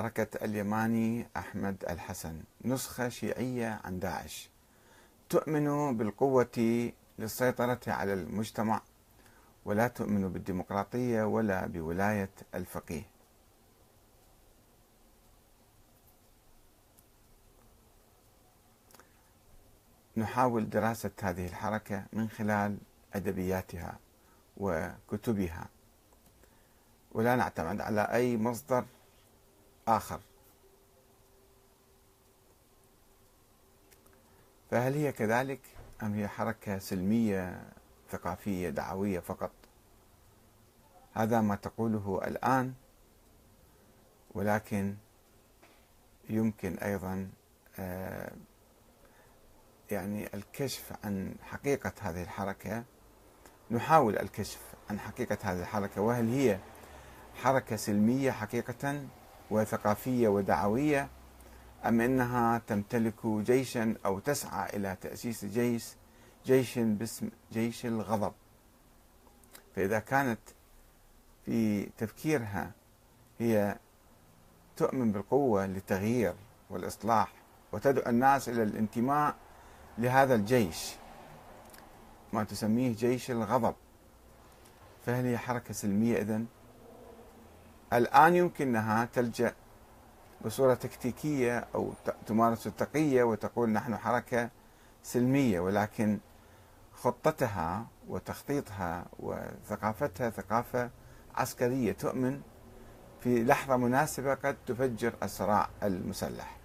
حركة اليماني أحمد الحسن نسخة شيعية عن داعش. تؤمن بالقوة للسيطرة على المجتمع ولا تؤمن بالديمقراطية ولا بولاية الفقيه. نحاول دراسة هذه الحركة من خلال أدبياتها وكتبها. ولا نعتمد على أي مصدر آخر. فهل هي كذلك أم هي حركة سلمية ثقافية دعوية فقط؟ هذا ما تقوله الآن ولكن يمكن أيضا آه، يعني الكشف عن حقيقة هذه الحركة. نحاول الكشف عن حقيقة هذه الحركة وهل هي حركة سلمية حقيقة؟ وثقافية ودعوية أم أنها تمتلك جيشا أو تسعى إلى تأسيس جيش جيش باسم جيش الغضب فإذا كانت في تفكيرها هي تؤمن بالقوة للتغيير والإصلاح وتدعو الناس إلى الانتماء لهذا الجيش ما تسميه جيش الغضب فهل هي حركة سلمية إذن؟ الآن يمكنها تلجأ بصورة تكتيكية أو تمارس التقية وتقول نحن حركة سلمية ولكن خطتها وتخطيطها وثقافتها ثقافة عسكرية تؤمن في لحظة مناسبة قد تفجر الصراع المسلح.